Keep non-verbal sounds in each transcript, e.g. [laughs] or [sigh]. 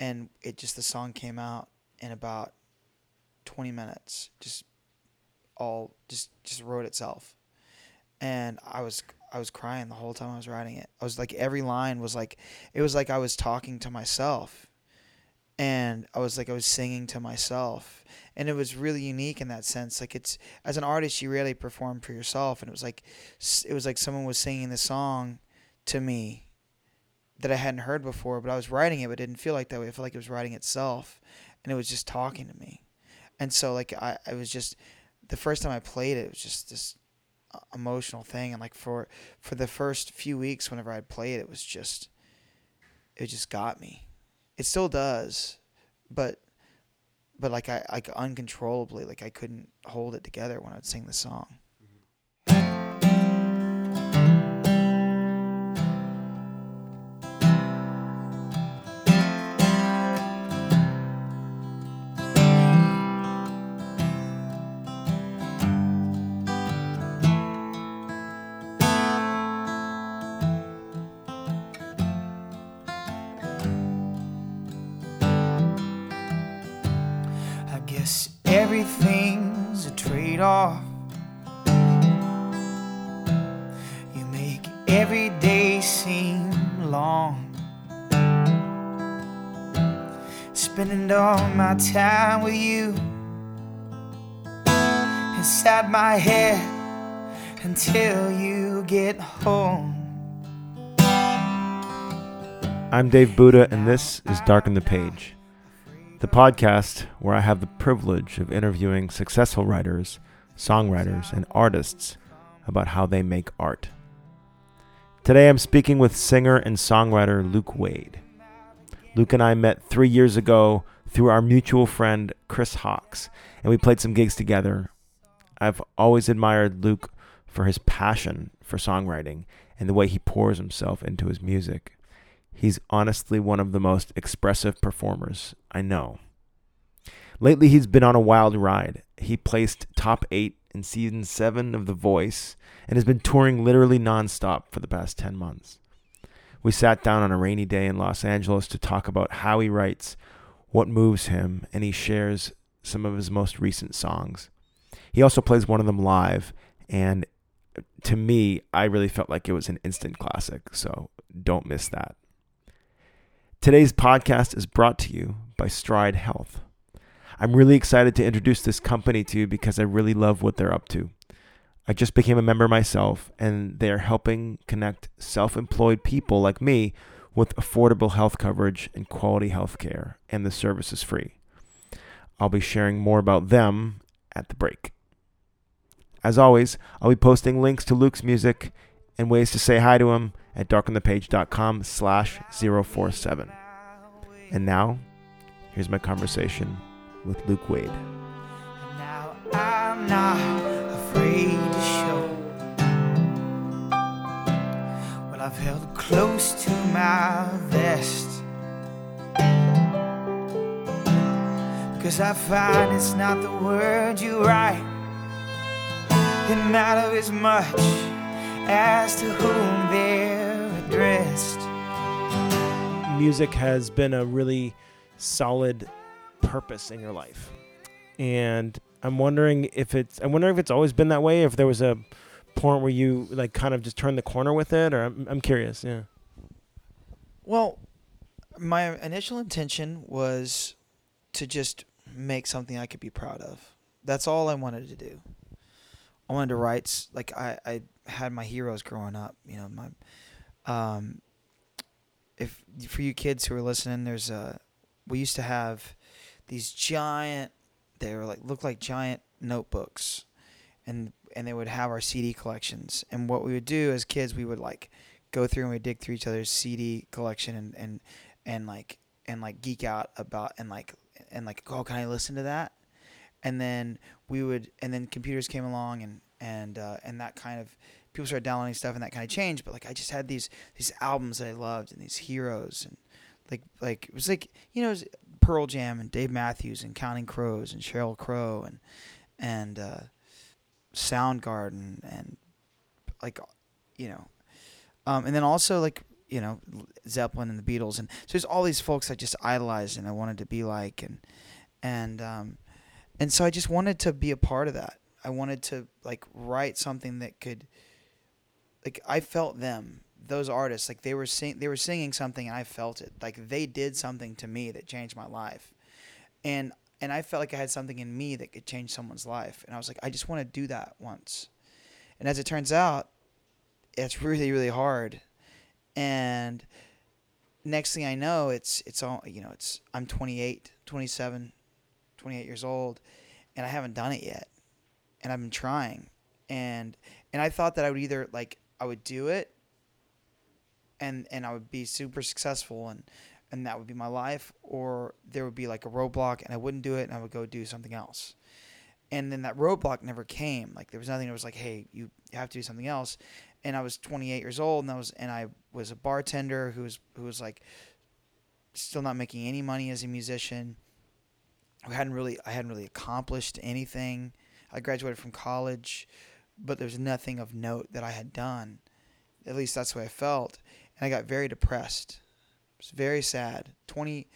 and it just the song came out in about 20 minutes just all just just wrote itself. And i was i was crying the whole time i was writing it. I was like every line was like it was like i was talking to myself. And i was like i was singing to myself. And it was really unique in that sense. Like it's as an artist you really perform for yourself. And it was like it was like someone was singing the song to me that I hadn't heard before, but I was writing it, but it didn't feel like that way. I felt like it was writing itself, and it was just talking to me. And so, like, I, I was just the first time I played it, it was just this uh, emotional thing, and like for for the first few weeks, whenever I played, it was just it just got me. It still does, but but like I like uncontrollably, like I couldn't hold it together when I'd sing the song. Time with you inside my head until you get home. I'm Dave Buddha, and this is Darken the Page, the podcast where I have the privilege of interviewing successful writers, songwriters, and artists about how they make art. Today I'm speaking with singer and songwriter Luke Wade. Luke and I met three years ago through our mutual friend Chris Hawkes, and we played some gigs together. I've always admired Luke for his passion for songwriting and the way he pours himself into his music. He's honestly one of the most expressive performers I know. Lately, he's been on a wild ride. He placed top eight in season seven of The Voice and has been touring literally nonstop for the past 10 months. We sat down on a rainy day in Los Angeles to talk about how he writes, what moves him, and he shares some of his most recent songs. He also plays one of them live, and to me, I really felt like it was an instant classic, so don't miss that. Today's podcast is brought to you by Stride Health. I'm really excited to introduce this company to you because I really love what they're up to. I just became a member myself, and they're helping connect self employed people like me with affordable health coverage and quality health care, and the service is free. I'll be sharing more about them at the break. As always, I'll be posting links to Luke's music and ways to say hi to him at darkenthepage.com slash 047. And now, here's my conversation with Luke Wade. Now I'm not afraid to show what I've held close to my vest. Cause I find it's not the words you write that matter as much as to whom they're addressed. Music has been a really solid purpose in your life. And I'm wondering if it's I'm wondering if it's always been that way, if there was a point where you like kind of just turned the corner with it, or I'm I'm curious. Yeah. Well, my initial intention was to just make something I could be proud of. That's all I wanted to do. I wanted to write like I, I had my heroes growing up. You know my, um, if for you kids who are listening, there's a we used to have these giant. They were like look like giant notebooks, and and they would have our CD collections. And what we would do as kids, we would like go through and we'd dig through each other's CD collection and and and like and like geek out about and like and like oh can I listen to that? And then we would and then computers came along and and uh, and that kind of people started downloading stuff and that kind of changed. But like I just had these these albums that I loved and these heroes and like like it was like you know Pearl Jam and Dave Matthews and Counting Crows and Sheryl Crow and and uh, Soundgarden and like you know, um, and then also like you know Zeppelin and the Beatles, and so there's all these folks I just idolized and I wanted to be like, and and um, and so I just wanted to be a part of that. I wanted to like write something that could, like I felt them, those artists, like they were sing they were singing something and I felt it, like they did something to me that changed my life, and and I felt like I had something in me that could change someone's life, and I was like I just want to do that once, and as it turns out, it's [laughs] really really hard. And next thing I know, it's it's all you know. It's I'm 28, 27, 28 years old, and I haven't done it yet, and I've been trying, and and I thought that I would either like I would do it, and and I would be super successful, and and that would be my life, or there would be like a roadblock, and I wouldn't do it, and I would go do something else. And then that roadblock never came. Like there was nothing that was like, hey, you have to do something else and I was 28 years old, and I was and I was a bartender who was who was like still not making any money as a musician. I hadn't really I hadn't really accomplished anything. I graduated from college, but there was nothing of note that I had done. At least that's way I felt, and I got very depressed. It was very sad. 20,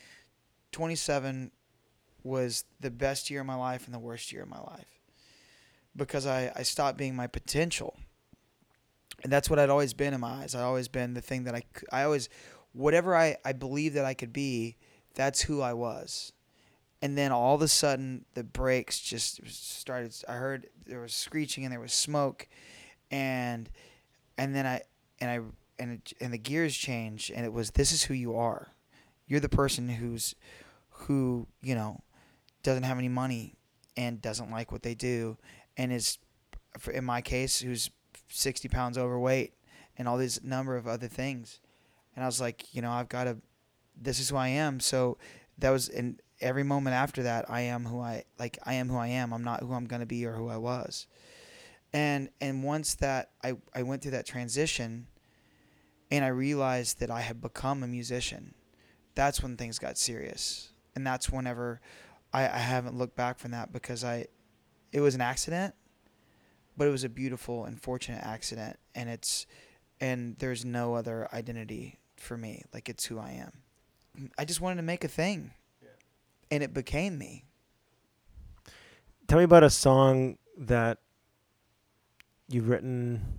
27 was the best year of my life and the worst year of my life because I, I stopped being my potential and that's what I'd always been in my eyes. I'd always been the thing that I, I always, whatever I, I believed that I could be, that's who I was. And then all of a sudden, the brakes just started. I heard there was screeching and there was smoke, and and then I and I and it, and the gears changed, and it was this is who you are. You're the person who's who you know doesn't have any money and doesn't like what they do, and is in my case who's 60 pounds overweight and all these number of other things. And I was like, you know, I've got to, this is who I am. So that was in every moment after that, I am who I, like, I am who I am. I'm not who I'm going to be or who I was. And, and once that I, I went through that transition and I realized that I had become a musician, that's when things got serious. And that's whenever I, I haven't looked back from that because I, it was an accident but it was a beautiful and fortunate accident. And it's and there's no other identity for me. Like it's who i am. I just wanted to make a thing. Yeah. and it became me. Tell me about a song that you've written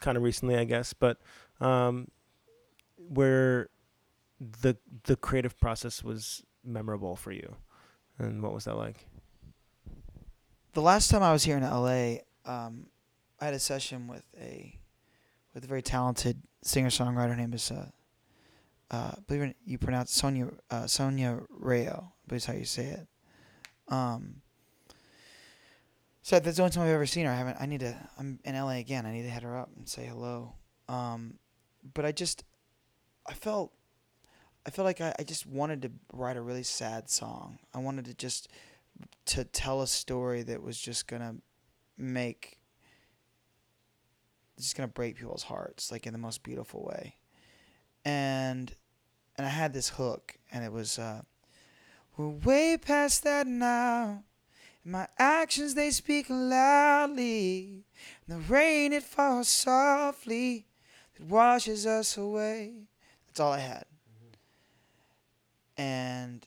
kind of recently i guess but um, where the the creative process was memorable for you and what was that like the last time i was here in la um, I had a session with a with a very talented singer songwriter named is uh, uh, believe it you pronounce Sonia uh, Sonia Rayo, I is how you say it. Um, so that's the only time I've ever seen her. I haven't. I need to. I'm in LA again. I need to hit her up and say hello. Um, but I just, I felt, I felt like I, I just wanted to write a really sad song. I wanted to just to tell a story that was just gonna make just gonna break people's hearts like in the most beautiful way. And and i had this hook and it was uh we're way past that now. My actions they speak loudly. The rain it falls softly it washes us away. That's all i had. Mm-hmm. and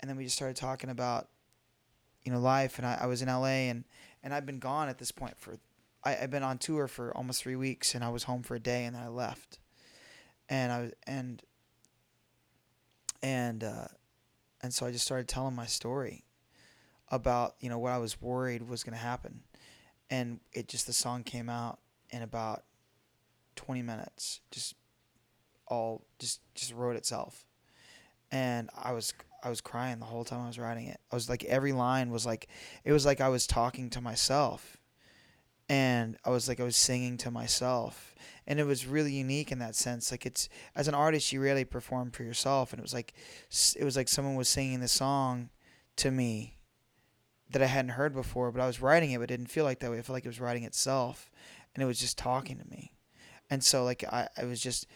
and then we just started talking about you know life and I, I was in LA and and I've been gone at this point for I, I've been on tour for almost three weeks and I was home for a day and then I left. And I was and and uh, and so I just started telling my story about you know what I was worried was going to happen. And it just the song came out in about 20 minutes just all just just wrote itself and I was I was crying the whole time I was writing it. I was like every line was like it was like I was talking to myself. And I was like I was singing to myself. And it was really unique in that sense. Like it's as an artist you rarely perform for yourself and it was like it was like someone was singing the song to me that I hadn't heard before, but I was writing it but it didn't feel like that way. I felt like it was writing itself and it was just talking to me. And so like I, I was just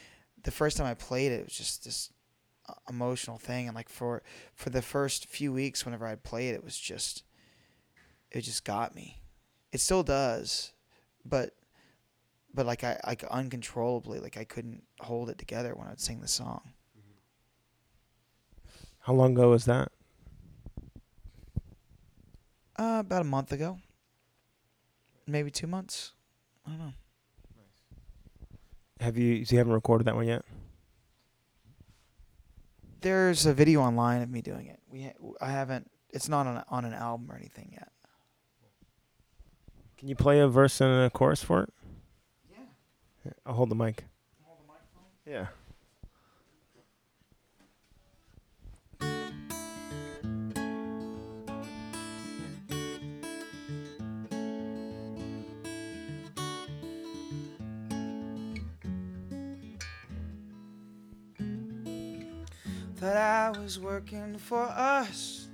the first time I played it, it was just this emotional thing and like for for the first few weeks whenever I played it it was just it just got me. It still does, but but like I like uncontrollably, like I couldn't hold it together when I'd sing the song. How long ago was that? Uh, about a month ago, maybe two months. I don't know. Have you? So you haven't recorded that one yet? There's a video online of me doing it. We ha- I haven't. It's not on a, on an album or anything yet. Can you play a verse and a chorus for it? Yeah. I'll hold the mic. Yeah. Thought I was working for us.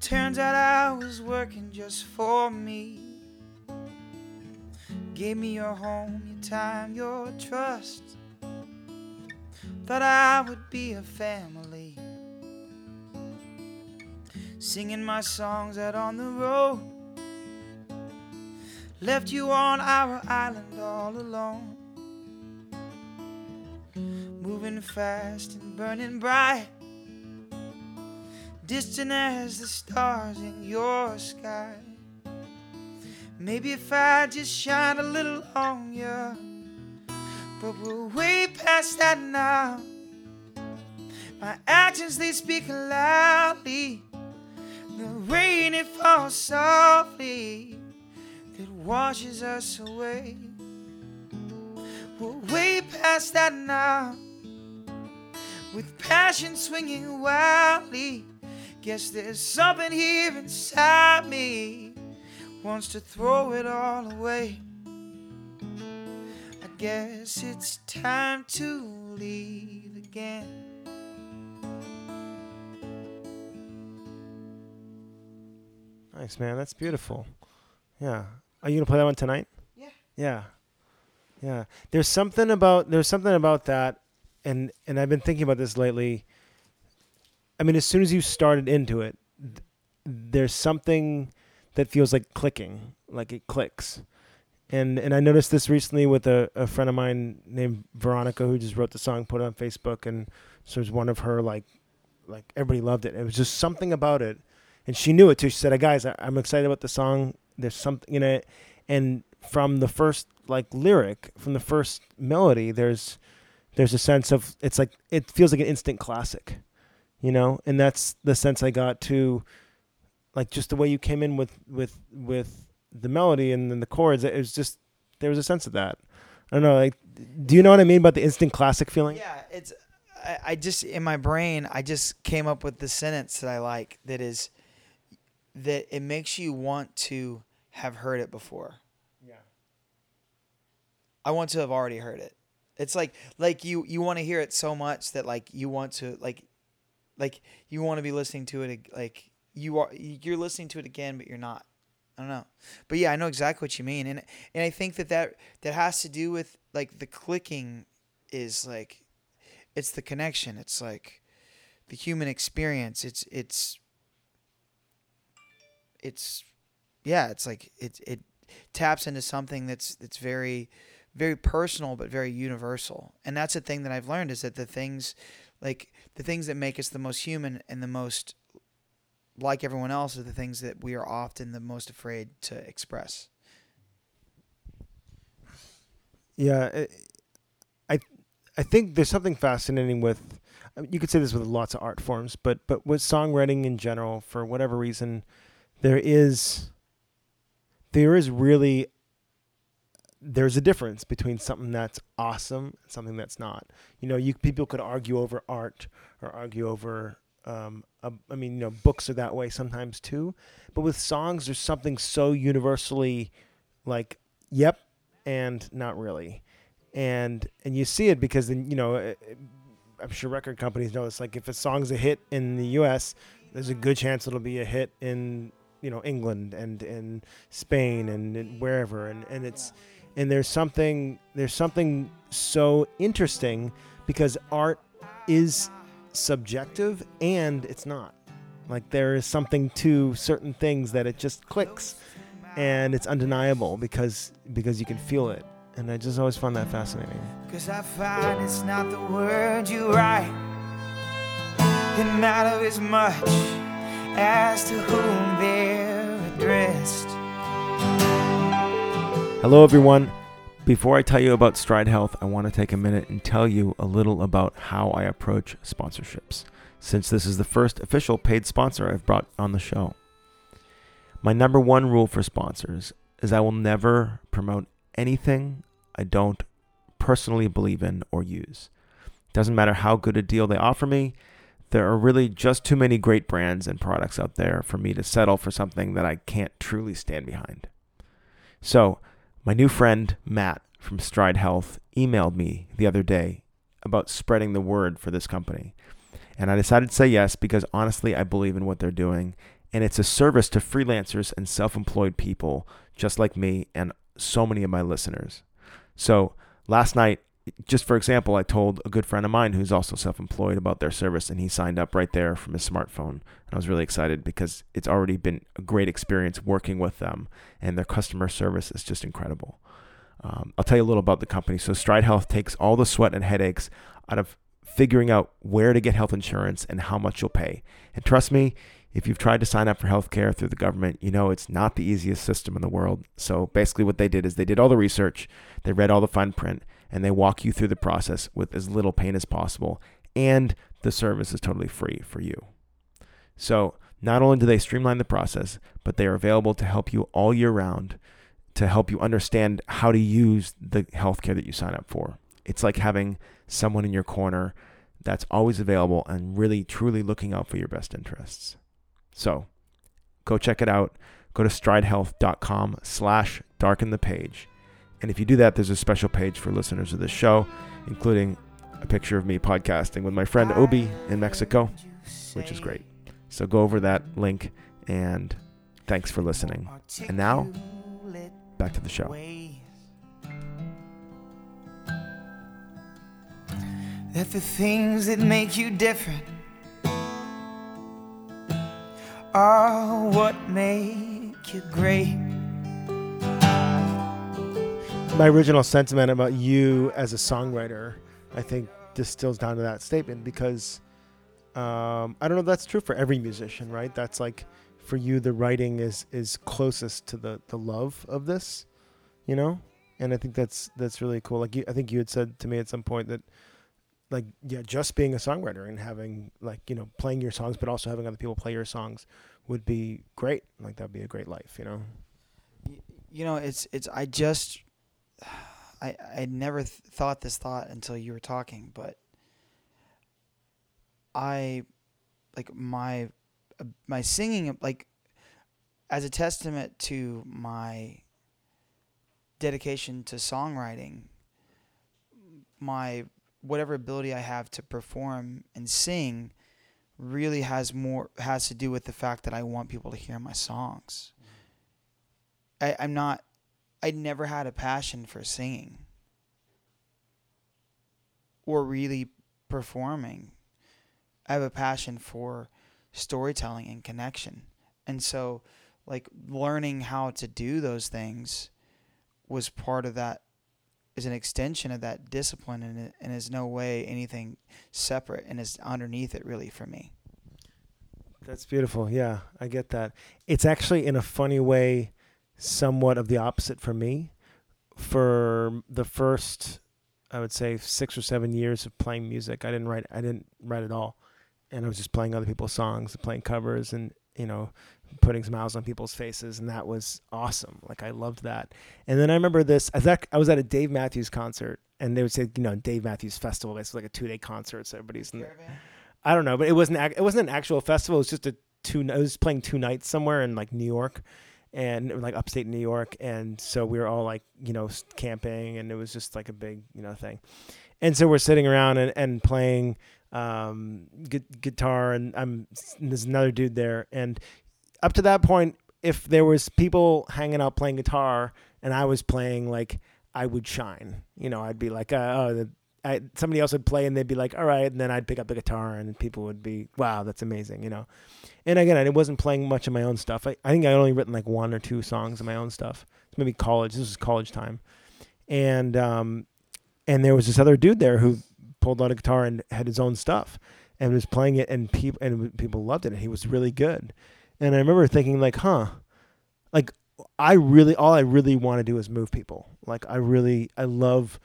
Turns out I was working just for me. Gave me your home, your time, your trust. Thought I would be a family. Singing my songs out on the road. Left you on our island all alone moving fast and burning bright, distant as the stars in your sky. Maybe if I just shine a little on you, but we're way past that now. My actions they speak loudly. The rain it falls softly, it washes us away. We're way past that now with passion swinging wildly. Guess there's something here inside me wants to throw it all away. I guess it's time to leave again. Nice, man. That's beautiful. Yeah. Are you gonna play that one tonight? Yeah. Yeah. Yeah. There's something about there's something about that and and I've been thinking about this lately. I mean, as soon as you started into it, th- there's something that feels like clicking, like it clicks. And and I noticed this recently with a, a friend of mine named Veronica who just wrote the song, put it on Facebook, and so it was one of her like like everybody loved it. It was just something about it, and she knew it too. She said, "Guys, I, I'm excited about the song. There's something in it." And from the first like lyric, from the first melody, there's there's a sense of it's like it feels like an instant classic, you know, and that's the sense I got to, like just the way you came in with with with the melody and then the chords. It was just there was a sense of that. I don't know, like, do you know what I mean about the instant classic feeling? Yeah, it's. I, I just in my brain, I just came up with the sentence that I like. That is, that it makes you want to have heard it before. Yeah. I want to have already heard it. It's like like you you want to hear it so much that like you want to like like you want to be listening to it like you are you're listening to it again but you're not. I don't know. But yeah, I know exactly what you mean and and I think that that that has to do with like the clicking is like it's the connection. It's like the human experience. It's it's it's yeah, it's like it it taps into something that's that's very very personal but very universal. And that's the thing that I've learned is that the things like the things that make us the most human and the most like everyone else are the things that we are often the most afraid to express. Yeah, I, I think there's something fascinating with. You could say this with lots of art forms, but but with songwriting in general, for whatever reason, there is. There is really. There's a difference between something that's awesome and something that's not. You know, you people could argue over art or argue over. Um, a, I mean, you know, books are that way sometimes too, but with songs, there's something so universally, like, yep, and not really and and you see it because then you know uh, i'm sure record companies know it's like if a song's a hit in the us there's a good chance it'll be a hit in you know england and in spain and, and wherever and and it's and there's something there's something so interesting because art is subjective and it's not like there is something to certain things that it just clicks and it's undeniable because because you can feel it. And I just always found that fascinating. Cause I find it's not the words you write that matter as much as to whom they're addressed. Hello, everyone. Before I tell you about Stride Health, I want to take a minute and tell you a little about how I approach sponsorships, since this is the first official paid sponsor I've brought on the show. My number one rule for sponsors is I will never promote anything I don't personally believe in or use. Doesn't matter how good a deal they offer me, there are really just too many great brands and products out there for me to settle for something that I can't truly stand behind. So, my new friend Matt from Stride Health emailed me the other day about spreading the word for this company. And I decided to say yes because honestly, I believe in what they're doing. And it's a service to freelancers and self employed people just like me and so many of my listeners. So last night, just for example, I told a good friend of mine who's also self employed about their service, and he signed up right there from his smartphone. And I was really excited because it's already been a great experience working with them, and their customer service is just incredible. Um, I'll tell you a little about the company. So, Stride Health takes all the sweat and headaches out of figuring out where to get health insurance and how much you'll pay. And trust me, if you've tried to sign up for healthcare through the government, you know it's not the easiest system in the world. So basically, what they did is they did all the research, they read all the fine print, and they walk you through the process with as little pain as possible. And the service is totally free for you. So not only do they streamline the process, but they are available to help you all year round to help you understand how to use the healthcare that you sign up for. It's like having someone in your corner that's always available and really truly looking out for your best interests. So go check it out. Go to stridehealth.com slash darken the page. And if you do that, there's a special page for listeners of this show, including a picture of me podcasting with my friend Obi in Mexico, which is great. So go over that link and thanks for listening. And now, back to the show. That the things that make you different are what make you great. My original sentiment about you as a songwriter, I think, distills down to that statement because um, I don't know if that's true for every musician, right? That's like for you, the writing is is closest to the the love of this, you know. And I think that's that's really cool. Like you, I think you had said to me at some point that like yeah just being a songwriter and having like you know playing your songs but also having other people play your songs would be great like that'd be a great life you know you know it's it's i just i i never th- thought this thought until you were talking but i like my uh, my singing like as a testament to my dedication to songwriting my whatever ability I have to perform and sing really has more has to do with the fact that I want people to hear my songs. I, I'm not I never had a passion for singing or really performing. I have a passion for storytelling and connection. And so like learning how to do those things was part of that is an extension of that discipline and, and is no way anything separate and is underneath it really for me. That's beautiful. Yeah, I get that. It's actually in a funny way somewhat of the opposite for me. For the first I would say 6 or 7 years of playing music, I didn't write I didn't write at all. And I was just playing other people's songs, playing covers and you know, putting smiles on people's faces, and that was awesome. Like I loved that. And then I remember this. I thought I was at a Dave Matthews concert, and they would say, you know, Dave Matthews Festival. It's like a two day concert, so everybody's in there. I don't know, but it wasn't. It wasn't an actual festival. It was just a two. I was playing two nights somewhere in like New York, and like upstate New York, and so we were all like, you know, camping, and it was just like a big, you know, thing. And so we're sitting around and, and playing um, gu- guitar, and I'm and there's another dude there, and up to that point, if there was people hanging out playing guitar and I was playing, like I would shine. You know, I'd be like, uh, oh, I somebody else would play and they'd be like, all right, and then I'd pick up the guitar and people would be, wow, that's amazing, you know. And again, I wasn't playing much of my own stuff. I, I think I only written like one or two songs of my own stuff. It's Maybe college. This was college time, and um, and there was this other dude there who pulled out a guitar and had his own stuff and was playing it, and people and people loved it. And he was really good. And I remember thinking like, huh, like I really all I really want to do is move people. Like I really I love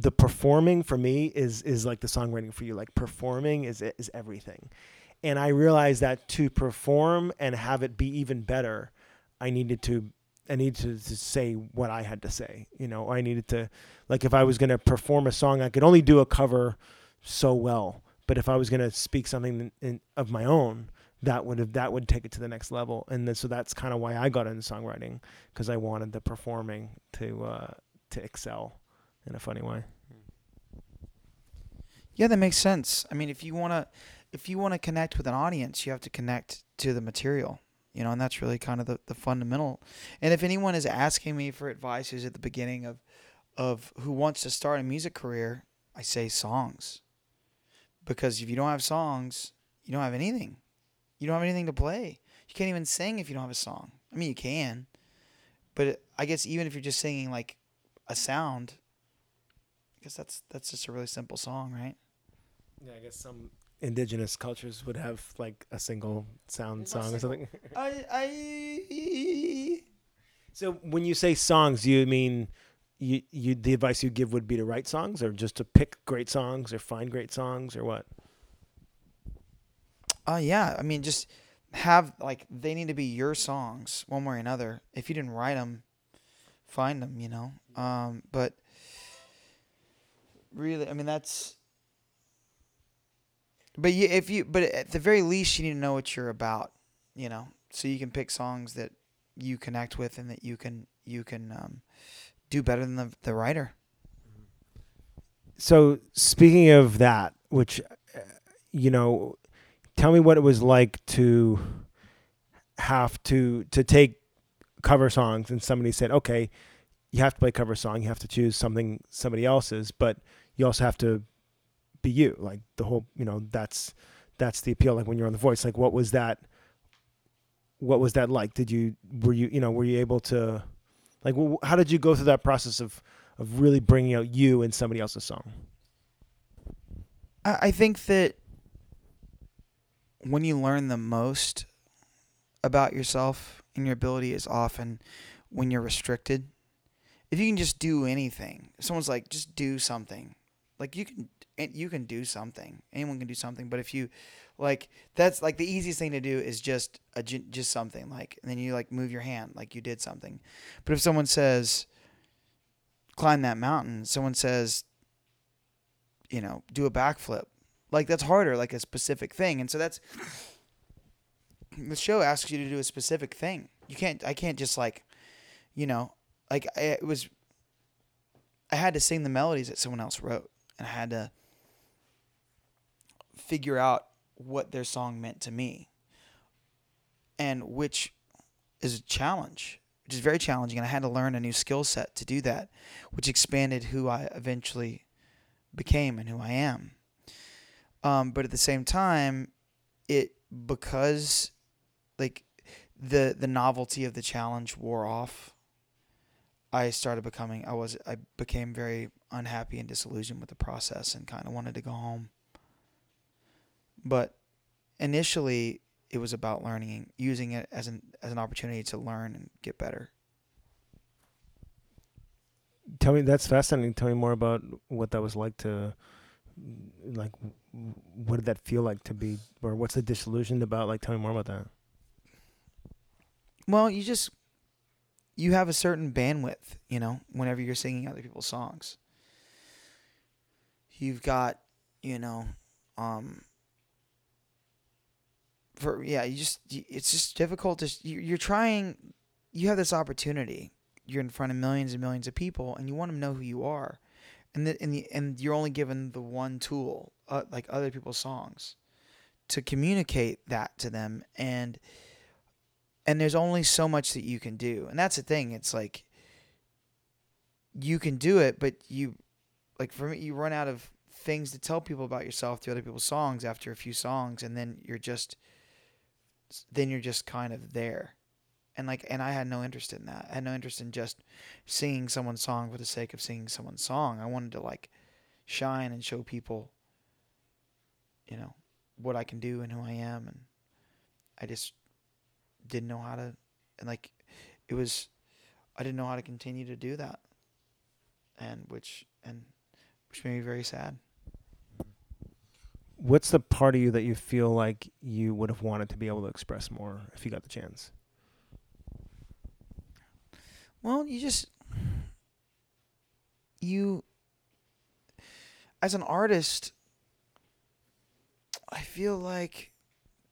the performing for me is is like the songwriting for you. Like performing is is everything. And I realized that to perform and have it be even better, I needed to I needed to, to say what I had to say. You know, I needed to like if I was going to perform a song, I could only do a cover so well. But if I was going to speak something in, of my own, that would have that would take it to the next level. And then, so that's kind of why I got into songwriting because I wanted the performing to uh, to excel in a funny way. Yeah, that makes sense. I mean, if you want to if you want to connect with an audience, you have to connect to the material, you know, and that's really kind of the, the fundamental. And if anyone is asking me for advice who's at the beginning of of who wants to start a music career, I say songs. Because if you don't have songs, you don't have anything. You don't have anything to play. You can't even sing if you don't have a song. I mean, you can, but I guess even if you're just singing like a sound, guess that's that's just a really simple song, right? Yeah, I guess some indigenous cultures would have like a single sound It's not song or something. [laughs] I I So when you say songs, you mean you you the advice you give would be to write songs or just to pick great songs or find great songs or what? Oh yeah, I mean just have like they need to be your songs one way or another. If you didn't write them, find them, you know. Um, but really, I mean that's. But you, if you, but at the very least, you need to know what you're about, you know, so you can pick songs that you connect with and that you can you can um, do better than the the writer. So speaking of that, which uh, you know, tell me what it was like to have to to take cover songs and somebody said, "Okay, you have to play cover song. You have to choose something somebody else's, but you also have to be you." Like the whole, you know, that's that's the appeal like when you're on the voice. Like what was that what was that like? Did you were you, you know, were you able to like how did you go through that process of of really bringing out you in somebody else's song? I, I think that when you learn the most about yourself and your ability is often when you're restricted. If you can just do anything, someone's like, just do something. Like you can, you can do something. Anyone can do something. But if you, like, that's like the easiest thing to do is just a, just something. Like, and then you like move your hand, like you did something. But if someone says, climb that mountain, someone says, you know, do a backflip. Like that's harder, like a specific thing. And so that's the show asks you to do a specific thing. You can't I can't just like, you know, like I, it was I had to sing the melodies that someone else wrote and I had to figure out what their song meant to me. And which is a challenge, which is very challenging and I had to learn a new skill set to do that, which expanded who I eventually became and who I am. Um, but at the same time, it because like the the novelty of the challenge wore off. I started becoming I was I became very unhappy and disillusioned with the process and kind of wanted to go home. But initially, it was about learning, using it as an as an opportunity to learn and get better. Tell me that's fascinating. Tell me more about what that was like to like what did that feel like to be or what's the disillusioned about like tell me more about that Well, you just you have a certain bandwidth, you know, whenever you're singing other people's songs. You've got, you know, um for yeah, you just it's just difficult to you- you're trying you have this opportunity. You're in front of millions and millions of people and you want them to know who you are. And the, and the and you're only given the one tool, uh, like other people's songs, to communicate that to them and and there's only so much that you can do and that's the thing it's like you can do it but you like for me, you run out of things to tell people about yourself through other people's songs after a few songs, and then you're just, then you're just kind of there, and like, and I had no interest in that. I had no interest in just singing someone's song for the sake of singing someone's song. I wanted to like shine and show people, you know, what I can do and who I am, and I just didn't know how to, and like, it was, I didn't know how to continue to do that, and which and which made me very sad. What's the part of you that you feel like you would have wanted to be able to express more if you got the chance? Well, you just you as an artist I feel like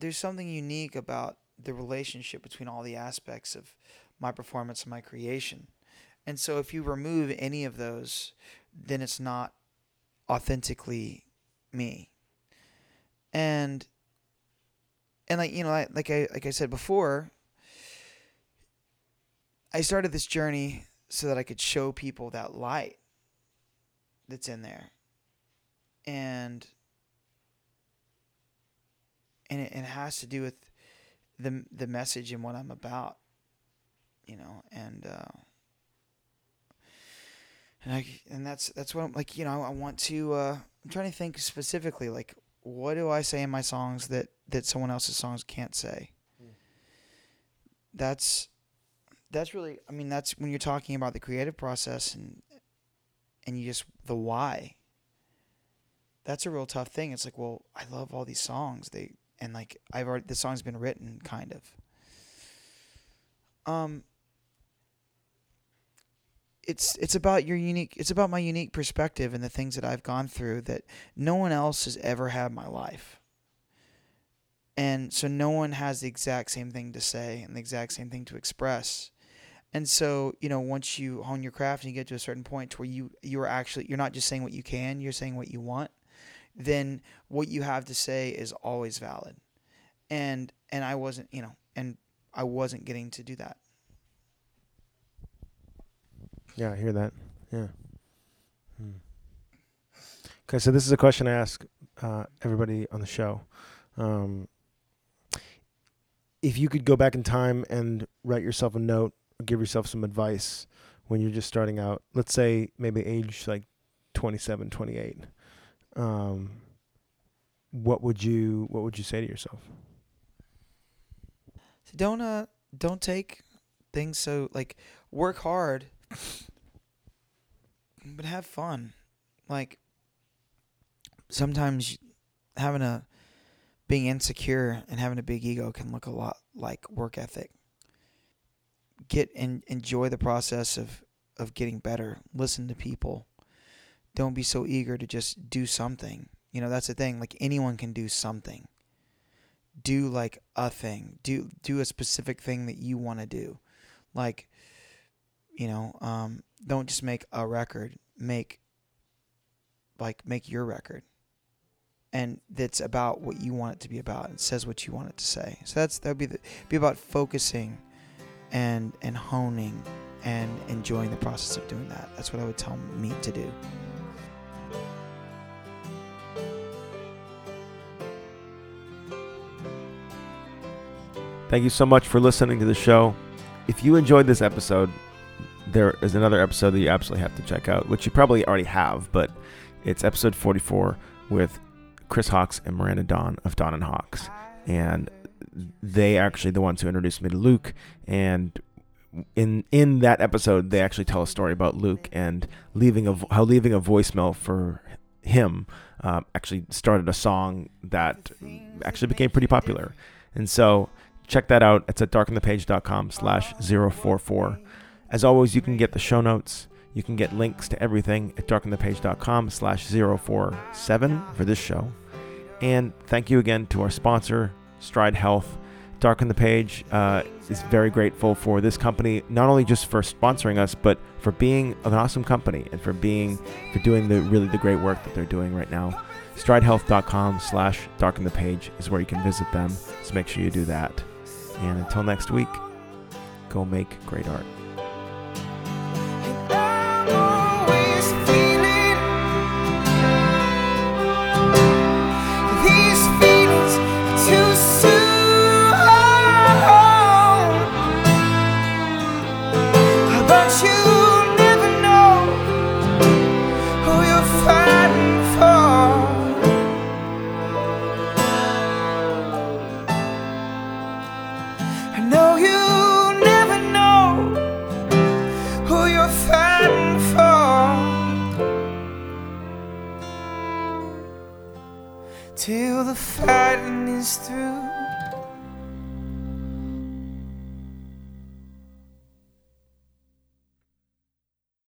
there's something unique about the relationship between all the aspects of my performance and my creation. And so if you remove any of those, then it's not authentically me. And and like you know, like, I like I said before, I started this journey so that I could show people that light that's in there. And and it, it has to do with the the message and what I'm about, you know, and uh, and I and that's that's what I'm like, you know, I want to. Uh, I'm trying to think specifically, like, what do I say in my songs that that someone else's songs can't say? Mm. That's that's really, I mean, that's when you're talking about the creative process and and you just the why. That's a real tough thing. It's like, well, I love all these songs. They and like I've already the song's been written kind of. Um it's it's about your unique it's about my unique perspective and the things that I've gone through that no one else has ever had my life. And so no one has the exact same thing to say and the exact same thing to express. And so, you know, once you hone your craft and you get to a certain point where you you're actually you're not just saying what you can, you're saying what you want then what you have to say is always valid. And and I wasn't, you know, and I wasn't getting to do that. Yeah, I hear that. Yeah. Hmm. Okay, so this is a question I ask uh, everybody on the show. Um, if you could go back in time and write yourself a note give yourself some advice when you're just starting out, let's say maybe age like 27, 28, um, what would you what would you say to yourself? Don't uh don't take things so like work hard, but have fun. Like sometimes having a being insecure and having a big ego can look a lot like work ethic. Get and enjoy the process of of getting better. Listen to people don't be so eager to just do something. You know, that's the thing. Like anyone can do something. Do like a thing. Do do a specific thing that you want to do. Like you know, um, don't just make a record. Make like make your record. And that's about what you want it to be about. It says what you want it to say. So that's that would be the, be about focusing and and honing and enjoying the process of doing that. That's what I would tell me to do. Thank you so much for listening to the show. If you enjoyed this episode, there is another episode that you absolutely have to check out, which you probably already have, but it's episode 44 with Chris Hawkes and Miranda Dawn of Dawn and Hawkes. And they actually the ones who introduced me to Luke and in in that episode they actually tell a story about Luke and leaving a how leaving a voicemail for him uh, actually started a song that actually became pretty popular. And so check that out. It's at darkenthepage.com slash 044. As always, you can get the show notes. You can get links to everything at darkenthepage.com slash 047 for this show. And thank you again to our sponsor, Stride Health. Darken the Page uh, is very grateful for this company, not only just for sponsoring us, but for being an awesome company and for being for doing the really the great work that they're doing right now. StrideHealth.com slash darken the page is where you can visit them. So make sure you do that. And until next week, go make great art.